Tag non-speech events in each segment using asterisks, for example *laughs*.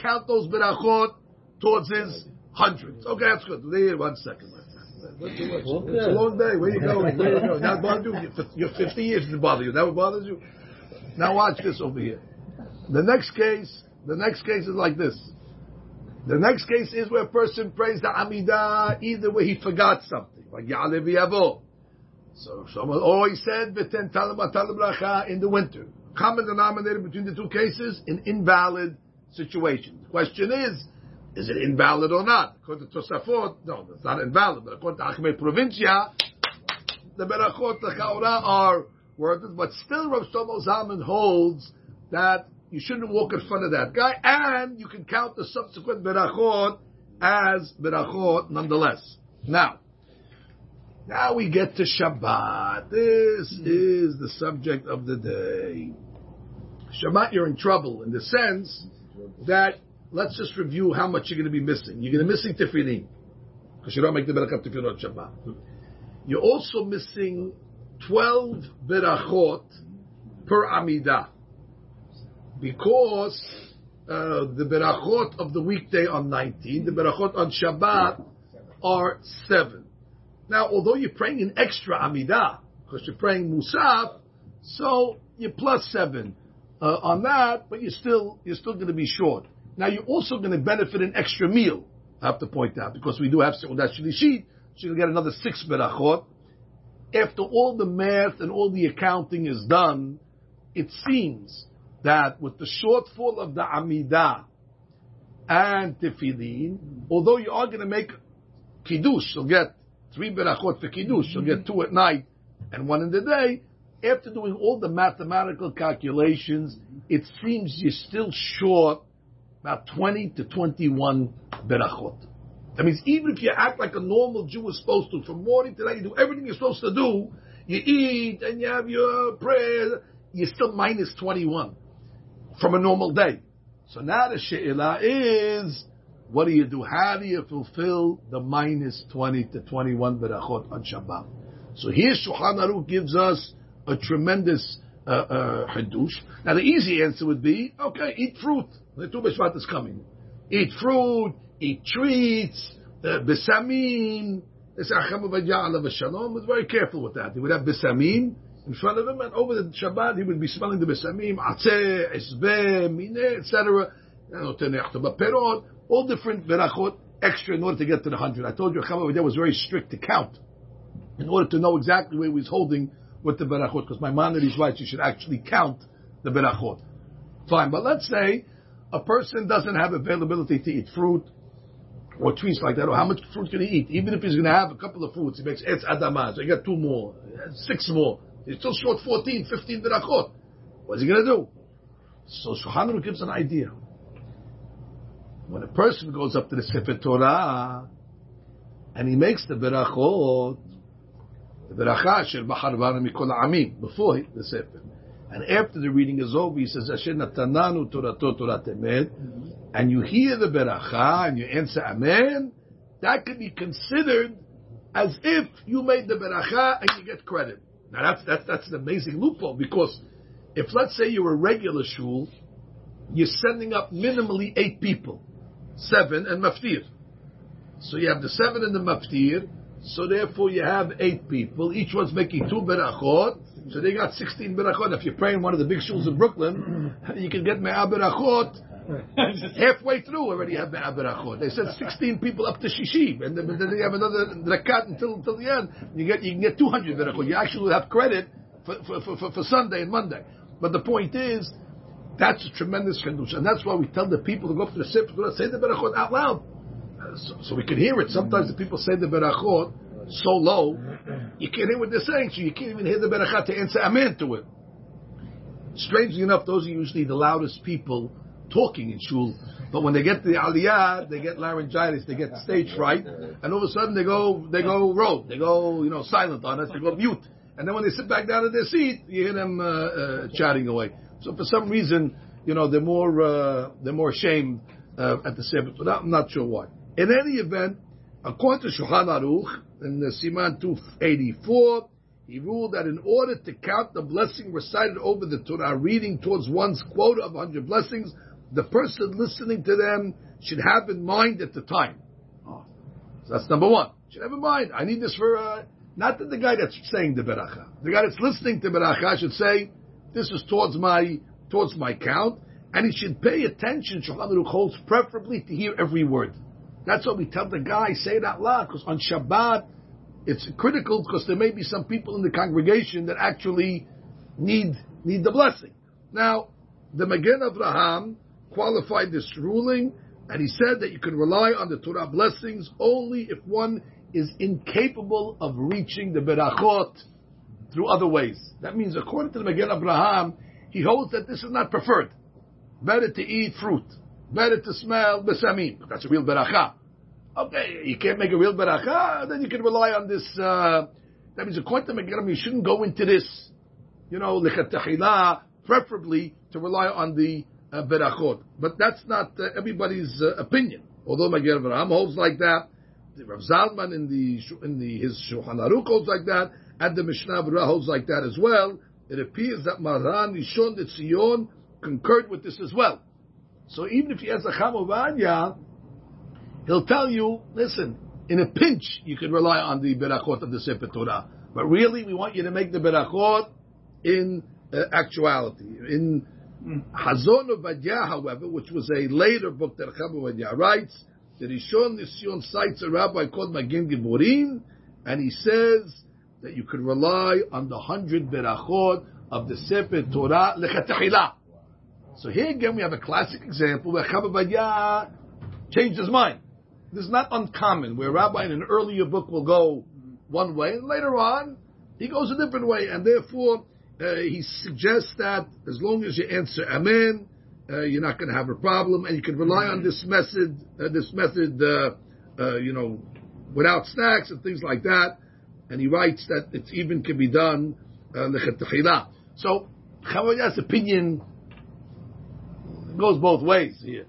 count those berachot towards his hundreds. Okay, that's good. Wait one second. It's a long day. Where you going? Where you going? That bothers you? You're 50 years to bother you. That bothers you? Now watch this over here. The next case, the next case is like this. The next case is where a person prays the Amidah either way he forgot something, like Ya'aleh V'yavo. So someone always said in the winter. Common denominator between the two cases, an invalid situation. The question is, is it invalid or not? According to Tosafot, no, it's not invalid. But according to Achmed Provincia, the Berachot, the Chaura are worded, but still Rav Shlomo Zalman holds that you shouldn't walk in front of that guy, and you can count the subsequent berachot as berachot nonetheless. Now, now we get to Shabbat. This is the subject of the day. Shabbat, you're in trouble in the sense that let's just review how much you're going to be missing. You're going to be missing tefillin because you don't make the berachot tefillin Shabbat. You're also missing 12 berachot per amidah because uh, the berachot of the weekday on 19, the berachot on Shabbat are 7. Now, although you're praying an extra Amidah, because you're praying Musaf, so you're plus 7 uh, on that, but you're still, you're still going to be short. Now, you're also going to benefit an extra meal, I have to point out, because we do have Seudat Shlishit, so you'll get another 6 berachot. After all the math and all the accounting is done, it seems that with the shortfall of the Amidah and Tefillin, although you are going to make Kiddush, you'll get three berachot for Kiddush, you'll get two at night and one in the day, after doing all the mathematical calculations, it seems you're still short about 20 to 21 berachot. That means even if you act like a normal Jew is supposed to, from morning to night, you do everything you're supposed to do, you eat and you have your prayer, you're still minus 21 from a normal day. So now the she'ila is, what do you do? How do you fulfill the minus 20 to 21 berachot on Shabbat? So here Shulchan Aruch gives us a tremendous uh, uh. Now the easy answer would be, okay, eat fruit. The Tu B'Shvat is coming. Eat fruit, eat treats, uh, besamim. Shalom was very careful with that. He would have besamim, in front of him, and over the Shabbat he would be smelling the besamim, atzeh, esbeh, mineh, etc. All different berachot extra in order to get to the hundred. I told you Chama was very strict to count in order to know exactly where he was holding with the berachot. Because my man is right, you should actually count the berachot. Fine, but let's say a person doesn't have availability to eat fruit or trees like that, or how much fruit can he eat? Even if he's going to have a couple of fruits, he makes etz adamah, so he got two more, six more. He's still short 14, 15 berachot. What's he going to do? So Shulchan gives an idea. When a person goes up to the Sefer Torah and he makes the berachot, the beracha shel b'harvana mikol amim before the Sefer, and after the reading is over, he says Asher natananu torato torat emet, mm-hmm. and you hear the beracha and you answer amen, that can be considered as if you made the beracha and you get credit. Now that's that's that's an amazing loophole because if let's say you're a regular shul, you're sending up minimally eight people, seven and maftir. So you have the seven and the maftir. So therefore you have eight people. Each one's making two berachot. So they got sixteen berachot. If you're praying one of the big shuls in Brooklyn, you can get me'ah berachot. *laughs* Halfway through already have me'ah berachot. They said sixteen people up to shishim, and then, then they have another rakat until until the end. You get you can get two hundred berachot. You actually have credit for for, for, for Sunday and Monday. But the point is, that's a tremendous chiddush, and that's why we tell the people to go up to the to say the berachot out loud, so, so, we can hear it. Sometimes the people say the berachot so low, you can't hear what they're saying, so you can't even hear the berachot to answer amen to it. Strangely enough, those are usually the loudest people talking in shul, but when they get the aliyah, they get laryngitis, they get stage fright, and all of a sudden they go they go rogue, they go you know silent on us, they go mute, and then when they sit back down in their seat, you hear them uh, uh, chatting away. So for some reason, you know, they're more uh, they're more ashamed uh, at the Sabbath. But I'm not sure why. In any event, according to Shulchan Aruch in the Siman 284, he ruled that in order to count the blessing recited over the Torah reading towards one's quota of 100 blessings, the person listening to them should have in mind at the time. Oh. So that's number one. Should have in mind. I need this for uh, not that the guy that's saying the beracha. The guy that's listening to beracha should say, "This is towards my towards my count," and he should pay attention. Shulchan Aruch holds preferably to hear every word. That's what we tell the guy. Say it out loud because on Shabbat it's critical because there may be some people in the congregation that actually need need the blessing. Now, the Magen Avraham qualified this ruling, and he said that you can rely on the Torah blessings only if one is incapable of reaching the berachot through other ways. That means, according to the Magen Avraham, he holds that this is not preferred. Better to eat fruit, better to smell besamim. That's a real beracha. Okay, you can't make a real beracha, then you can rely on this. Uh, that means, according to Magen Avraham, you shouldn't go into this, you know, lechatachila, preferably to rely on the uh, berachot. But that's not uh, everybody's uh, opinion. Although Magen Avraham holds like that, Rav Zalman in the in the his Shulchan Aruch holds like that, and the Mishnah Berurah holds like that as well. It appears that Maran Rishon de Tzion concurred with this as well. So even if he has a Chamovanya, he'll tell you, listen, in a pinch you can rely on the berachot of the Sefer Torah, but really we want you to make the berachot in uh, actuality. In Hazon of Ovadia, however, which was a later book that Chaim writes, the Rishon LeZion cites a rabbi called Magen Giborim, and he says that you could rely on the hundred berachot of the Sefer Torah lechatachila. So here again we have a classic example where Chaim changed his mind. This is not uncommon, where rabbi in an earlier book will go one way, and later on he goes a different way, and therefore uh, he suggests that as long as you answer Amen, uh, you're not going to have a problem, and you can rely on this method, uh, this method, uh, uh, you know, without snacks and things like that. And he writes that it even can be done lechatachila. so Chavaya's opinion goes both ways here.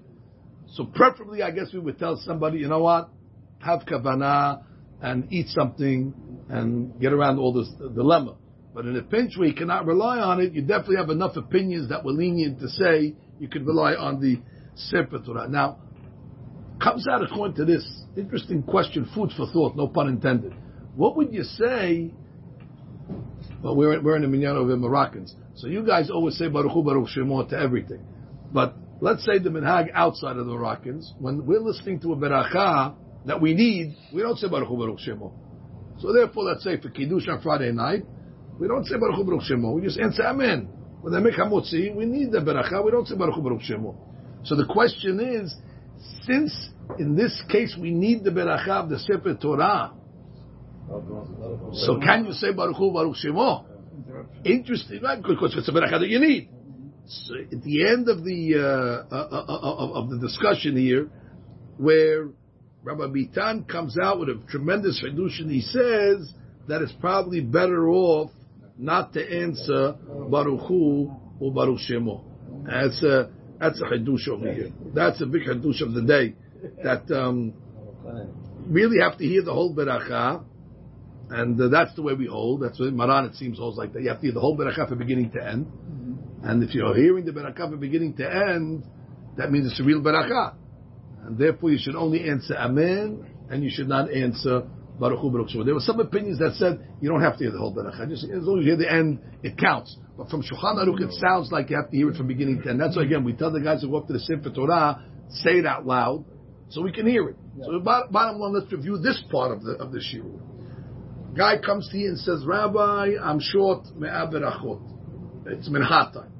So preferably, I guess we would tell somebody, you know what, have kavanah and eat something and get around all this dilemma. But in a pinch where you cannot rely on it, you definitely have enough opinions that were lenient to say you could rely on the Sefer Torah. Now, comes out according to this interesting question, food for thought, no pun intended. What would you say? Well, we're, we're in the minyan of the Moroccans, so you guys always say Baruch Hu Baruch Shemo to everything. But let's say the minhag outside of the Moroccans, when we're listening to a beracha that we need, we don't say Baruch Hu Baruch Shemo. So therefore, let's say for Kiddush on Friday night, we don't say Baruch Hu Baruch Shemo. We just answer Amen. When they make Hamotzi, we need the Beracha. We don't say Baruch Hu Baruch Shemo. So the question is, since in this case we need the Beracha of the Sefer Torah, so can you say Baruch Hu Baruch Shemo? Interesting, right? Because it's a Beracha that you need. So at the end of the uh, uh, uh, uh, of, of the discussion here, where Rabbi Bitan comes out with a tremendous reduction, he says that it's probably better off not to answer Baruch Hu or Baruch Shemo. That's a that's a hadush over here. That's a big hadush of the day. That um, really have to hear the whole beracha, and uh, that's the way we hold. That's what Maran it seems holds like that. You have to hear the whole beracha from beginning to end. And if you're hearing the beracha from beginning to end, that means it's a real beracha, and therefore you should only answer Amen, and you should not answer Baruch Hu Baruch There were some opinions that said you don't have to hear the whole Beracha. Just as long as you hear the end, it counts. But from Shulchan Aruch, it sounds like you have to hear it from beginning to end. That's why again we tell the guys who go up to the Sefer Torah, say it out loud so we can hear it. Yeah. So bottom, line, let's review this part of the of the shiur. Guy comes to you and says, Rabbi, I'm short me'ah berachot. It's mincha time.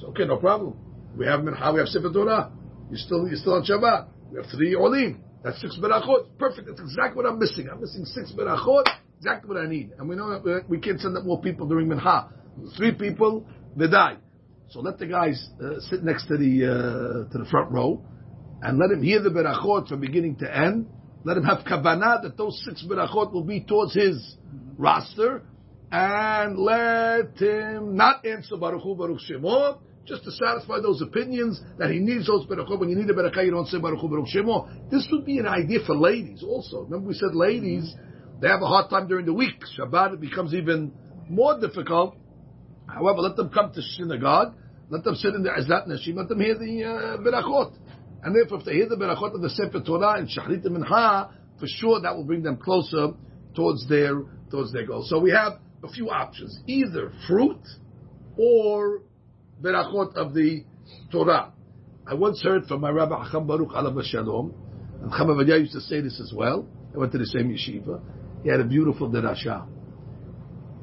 So okay, no problem. We have mincha, we have Sefer Torah. You're still you're still on Shabbat. We have three olim. That's six berachot. Perfect. That's exactly what I'm missing. I'm missing six berachot. Exactly what I need. And we know that we can't send up more people during mincha. Three people, they die. So let the guys uh, sit next to the uh, to the front row, and let him hear the berachot from beginning to end. Let him have kavanah that those six berachot will be towards his roster, and let him not answer Baruch Hu Baruch Shemot just to satisfy those opinions that he needs those barakah. When you need a barakah, you don't say barakah baruch shemo. This would be an idea for ladies also. Remember we said ladies, they have a hard time during the week. Shabbat becomes even more difficult. However, let them come to synagogue. Let them sit in the Ezrat Nashim. Let them hear the uh, Berachot. And therefore, if they hear the Berachot of the Sefer Torah and Shachrit Mincha, for sure that will bring them closer towards their towards their goal. So we have a few options: either fruit or Berachot of the Torah. I once heard from my Rabbi Hacham Baruch Alav Shalom, and Chama used to say this as well. I went to the same yeshiva. He had a beautiful derasha.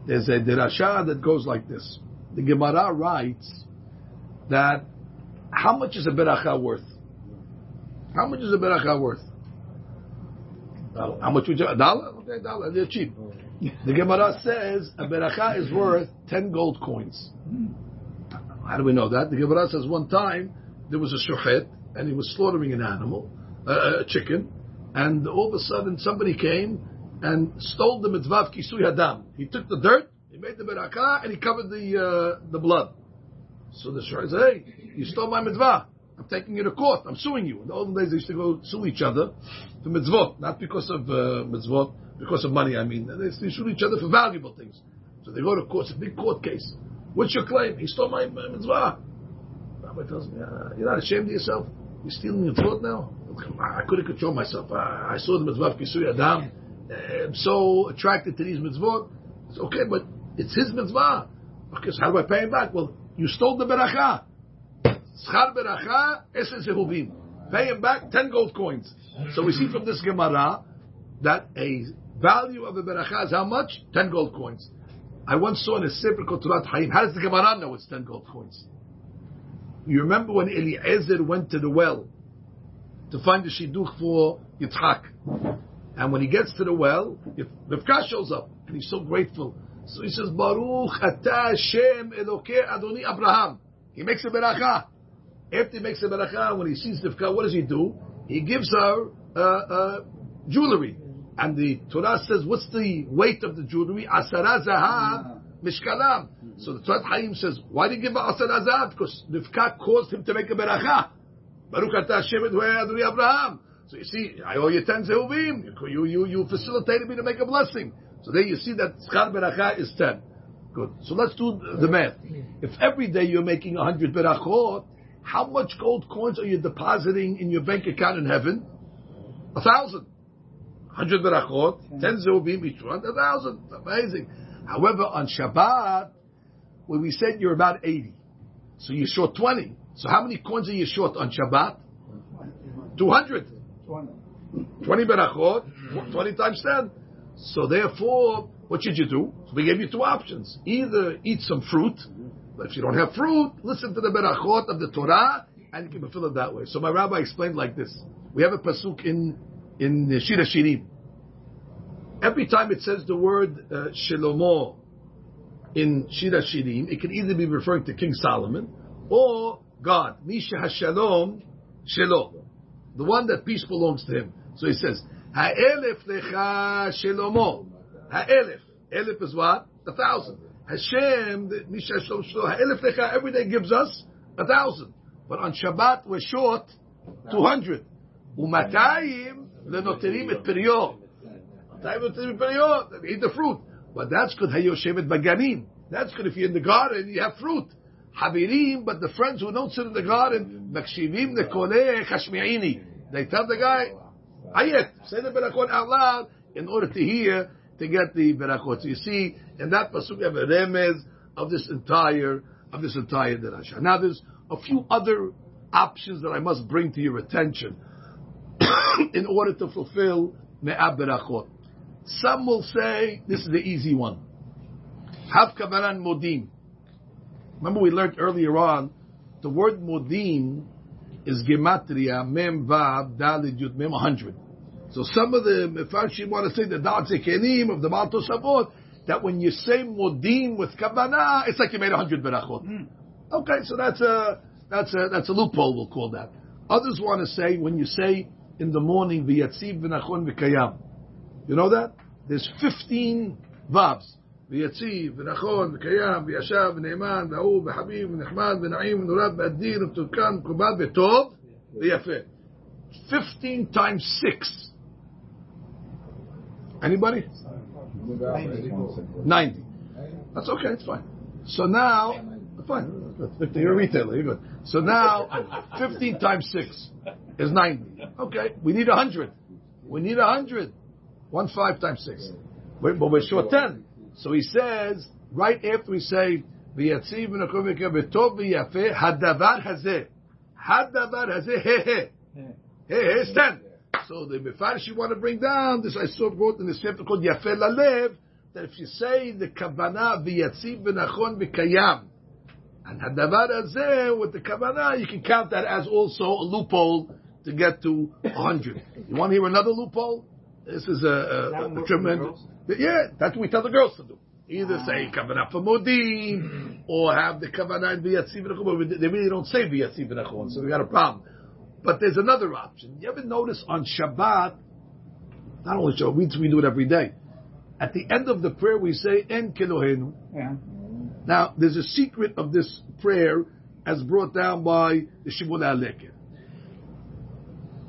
There's a derasha that goes like this. The Gemara writes that how much is a beracha worth? How much is a beracha worth? How much would you? A dollar? Okay, a dollar. They're cheap. The Gemara says a beracha is worth ten gold coins. How do we know that? The Gemara says one time there was a shochet and he was slaughtering an animal, uh, a chicken, and all of a sudden somebody came and stole the mitzvah kisui hadam. He took the dirt, he made the beracha, and he covered the uh, the blood. So the shochet said, "Hey, you stole my mitzvah." I'm taking you to court. I'm suing you. In the olden days, they used to go sue each other for mitzvot, not because of uh, mitzvot, because of money. I mean, they to sue each other for valuable things. So they go to court. It's a big court case. What's your claim? He stole my, my mitzvah. Rabbi tells me, uh, you're not ashamed of yourself? You're stealing your thought now? I couldn't control myself. I, I saw the mitzvah of Kisui Adam. I'm so attracted to these mitzvot. It's okay, but it's his mitzvah. Okay, so how do I pay him back? Well, you stole the beracha. Schar beracha, esen zehuvim. Pay him back 10 gold coins. So we see from this Gemara that a value of a beracha is how much? 10 gold coins. I once saw in a Sefer Koturat Hayim, how does the Gemara know it's 10 gold coins? You remember when Eliezer went to the well to find the shidduch for Yitzchak. And when he gets to the well, Rivka shows up, and he's so grateful. So he says, Baruch Ata Shem Elokei Adoni Abraham. He makes a beracha. After he makes a beracha, when he sees Rivka, what does he do? He gives her uh, uh, jewelry. And the Torah says, what's the weight of the jewelry? Asara zahav mishkalam. So the Torah Hayim says, why did he give her asara zahav? Because Rivka caused him to make a beracha. Baruch atah Hashem Adonai Abraham. So you see, I owe you ten zehuvim. You, you, you facilitated me to make a blessing. So there you see that schar beracha is ten. Good. So let's do the math. If every day you're making a hundred berachot, how much gold coins are you depositing in your bank account in heaven? A thousand. Hundred berachot, ten zehuvim each one, a thousand. Amazing. However, on Shabbat, when we said you're about eighty, so you're short twenty. So how many coins are you short on Shabbat? 200. 20 berachot, 20 times 10. So therefore, what should you do? So we gave you two options. Either eat some fruit, but if you don't have fruit, listen to the berachot of the Torah, and you can fulfill it that way. So my rabbi explained like this. We have a pasuk in, in Shir HaShirim. Every time it says the word uh, in Shir HaShirim, it can either be referring to King Solomon, or God. Misha Hashalom Shelo. The one that peace belongs to him. So he says, Ha'elef lecha Shelomo. Ha'elef. Elef is what? A thousand. Hashem, every day gives us a thousand. But on Shabbat we're short 200. Umatayim lenoterim et et. Eat the fruit. But that's good. Hayoshevet baganim. That's good if you're in the garden, you have fruit. Habirim, but the friends who don't sit in the garden, Makshivim Nekone Chashmi'ini. They tell the guy, Ayet, say the Berakot out loud in order to hear, to get the Berakot. So you see, in that Pasuk, you have a remez of this entire, of this entire Derasha. Now there's a few other options that I must bring to your attention *coughs* in order to fulfill Me'ah Berakot. Some will say, this is the easy one. Have Kavanah Modim. Remember we learned earlier on, the word modim is gematria mem vav dalid yud mem 100. So some of the Mefarshim want to say the Da'at of the Baal Tosafot, that when you say Modim with Kavanah, it's like you made a hundred berachot. Mm. Okay, so that's a, that's a, that's a loophole, we'll call that. Others want to say, when you say in the morning, V'yatziv v'nachon v'kayam, you know that? There's 15 vavs. ויציב, ונכון, וקיים, וישב, ונאמן, ואהוב, וחביב, ונחמד, ונעים, ונורד, ואדיר, ומתוקן, ומכובד, וטוב, ויפה. 15 times 6. Anybody? 90. That's okay, it's fine. So now, Fine, good. You're a retailer, you're good. So now, 15 times 6 is 90. Okay, we need 100. We need 100. 1 5 times 6. Wait, but we're short 10. So he says, right after we say, ויציב ונקום וקרב וטוב ויפה, הדבר הזה, הדבר הזה, he he. He he is 10. So the Mefarish you want to bring down, this I saw wrote in the chapter called Yafeh Lalev, that if you say the Kavanah v'yatziv v'nachon v'kayam, and hadavar hazeh with the Kavanah, you can count that as also a loophole to get to 100. You want to hear another loophole? This is a, a, a tremendous. Yeah, that's what we tell the girls to do. Either say kavanah for modim, or have the kavanah in v'yatziv v'nachon. They really don't say v'yatziv v'nachon, so we got a problem. But there's another option. You ever notice on Shabbat, not only Shabbat, we, we do it every day. At the end of the prayer, we say, En Kelohenu. Yeah. Now, there's a secret of this prayer as brought down by the Shibolei HaLeket.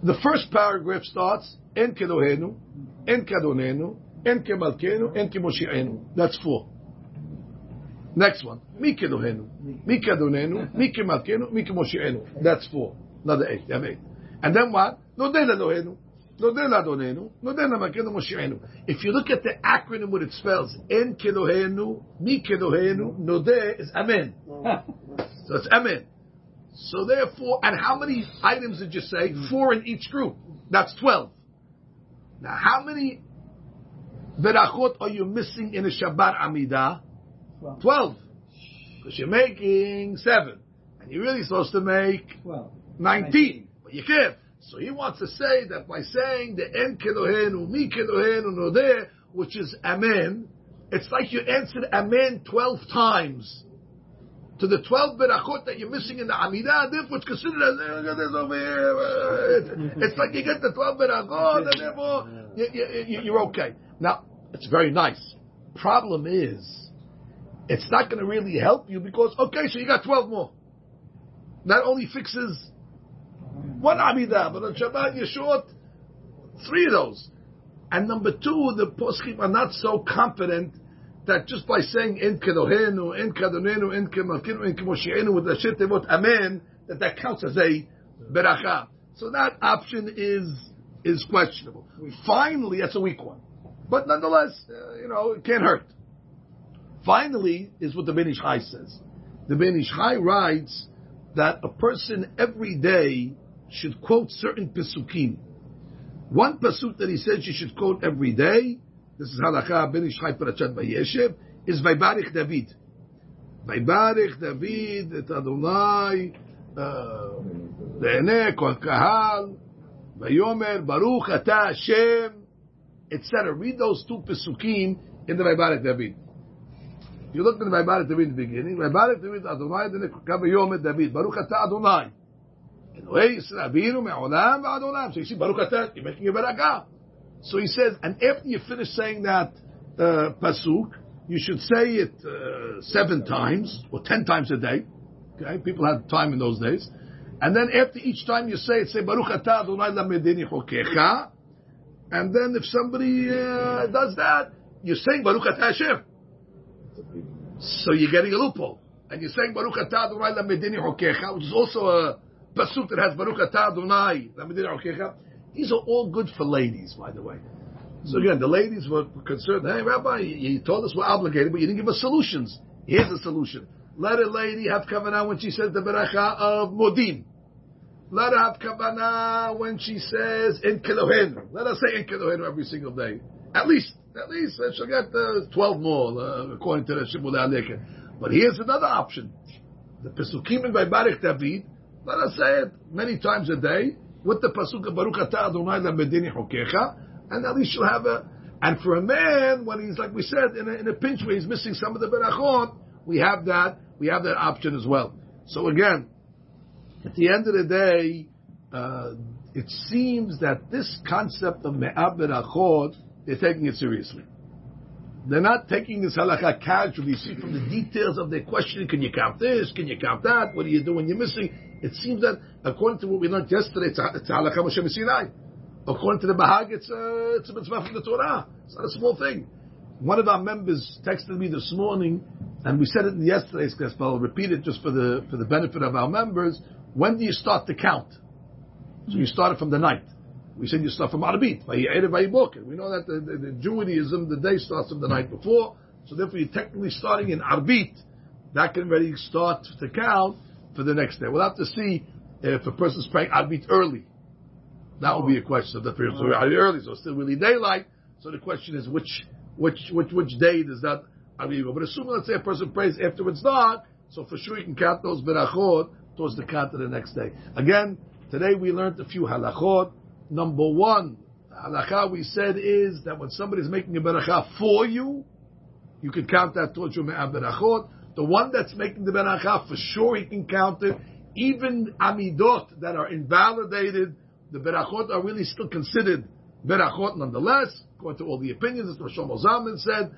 The first paragraph starts, En Kelohenu, En Kadonenu, En Kemalkenu, En Kemoshi'enu. That's four. Next one. Mi Kelohenu, Mi Kadonenu, Mi Kemalkenu, Mi Kemoshi'enu. That's four. Another eight. You have eight. And then what? Nodeh Elohenu. Nodeh Adonenu. Nodeh Namakenu Moshi'enu. If you look at the acronym, what it spells, En Kelohenu, Mi Kelohenu, Nodeh is Amen. *laughs* So it's Amen. So therefore, and how many items did you say? Four in each group. That's twelve. Now, how many berachot are you missing in a Shabbat Amidah? Twelve. Twelve. Because you're making seven. And you're really supposed to make Twelve. 19. But you can't. So he wants to say that by saying the En Kelohenu, Mi Kelohenu, Nodeh, which is Amen, it's like you answered Amen 12 times. To the 12 berachot that you're missing in the Amidah, therefore it's considered as, this over here. It's like you get the 12 berachot, and therefore you, you're okay. Now, it's very nice. Problem is, it's not going to really help you because, okay, so you got 12 more. That only fixes one Amidah, but on Shabbat short three of those. And number two, the poskim are not so confident that just by saying in Kelohenu, in Kadonenu, En Kemalkinu, En Kemoshienu with the Shetevot Amen, that that counts as a beracha. So that option is is questionable. Finally, that's a weak one, but nonetheless, uh, you know, it can't hurt. Finally, is what the Ben Ish Chai says. The Ben Ish Chai writes that a person every day should quote certain pesukim. One pasuk that he says you should quote every day, this is halakha ben ishchai parashat vayeshev, is Vaybarich David. Vaybarich David et Adonai Leenei כל קהל, ויאמר baruch ata השם, etc. Read those two pesukim in the Vaybarich David. If you look in the Vaybarich David in the beginning, Vaybarich David Adonai, then it comes David, Baruch Ata Adonai. So you see, Baruch Ata, you're making a barakah. So he says, and after you finish saying that uh, pasuk, you should say it uh, seven times or ten times a day. Okay, people had time in those days. And then after each time you say it, say Baruch Ata Adonai lamedini chokecha. And then if somebody uh, does that, you're saying Baruch Ata Hashem. So you're getting a loophole. And you're saying Baruch Ata Adonai lamedini chokecha, which is also a pasuk that has Baruch Adonai. These are all good for ladies, by the way. So again, the ladies were concerned. Hey, Rabbi, you, told us we're obligated, but you didn't give us solutions. Here's a solution: let a lady have kavanah when she says the beracha of modim. Let her have kavanah when she says in Kelohenu. Let her say in Kelohenu every single day. At least, at least uh, she'll get uh, 12 more, uh, according to the Alekeh. But here's another option. The Pesukim in Baruch David, let her say it many times a day, with the Pasuk Baruch Ata Adonai Lamedini Hokecha, and at least she'll have a, and for a man, when he's, like we said, in a, in a pinch where he's missing some of the berachot, we have that, we have that option as well. So again, at the end of the day, uh, it seems that this concept of me'ah berachot, they're taking it seriously. They're not taking this halakha casually. See from the details of their question, can you count this? Can you count that? What do you do when you're missing? It seems that according to what we learned yesterday, it's halakha Moshe Sinai. According to the Bahag, it's a, it's a mitzvah from the Torah. It's not a small thing. One of our members texted me this morning and we said it in yesterday's class, but I'll repeat it just for the for the benefit of our members. When do you start to count? So you started from the night. We said you start from Arbit. We know that the, the, the Judaism, the day starts from the night before, so therefore you're technically starting in Arbit. That can already start to count for the next day. We'll have to see if a person's praying Arbit early. That will be a question of the period. So early, so still really daylight. So the question is which which which which day does that Arbit? But assuming let's say a person prays after it's dark, so for sure you can count those berachot towards the count of the next day. Again, today we learned a few halachot. Number one, halacha we said is that when somebody is making a beracha for you, you can count that towards your me'ah berachot. The one that's making the beracha, for sure he can count it. Even amidot that are invalidated, the berachot are really still considered berachot nonetheless, according to all the opinions, as Rosh Zalman said.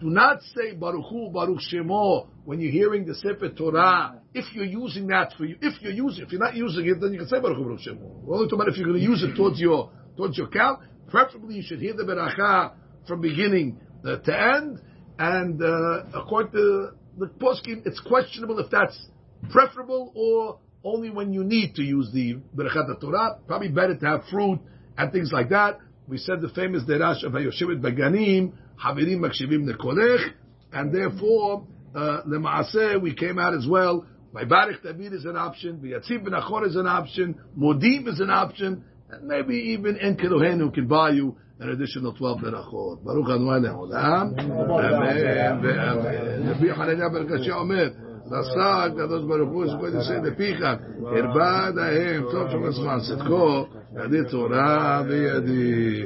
Do not say Baruch Hu, Baruch Shemo when you're hearing the Sefer Torah. If you're using that for you, if you're using, if you're not using it, then you can say Baruch Hu, Baruch Shemo. We're only if you're going to use it towards your towards your count. Preferably, you should hear the beracha from beginning to end. And uh, according to the poskim, it's questionable if that's preferable or only when you need to use the berachat Torah. Probably better to have fruit and things like that. We said the famous derash of Hayoshevet Beganim, Havirim Makshivim Nekolech, and therefore, uh, Lema'aseh, we came out as well. My Barich David is an option, V'yatzib Benachor is an option, Modim is an option, and maybe even En Kelohenu can buy you על ידי שנותרו הברכות. ברוך הנועה לעולם, אמן ואמן. לפי חנניה בן קשיא אומר, נשא הקדוש ברוך הוא שכל ישראל לפיך, הרבד ההם, טוב שבזמן צדקו, ידי תורה וידי.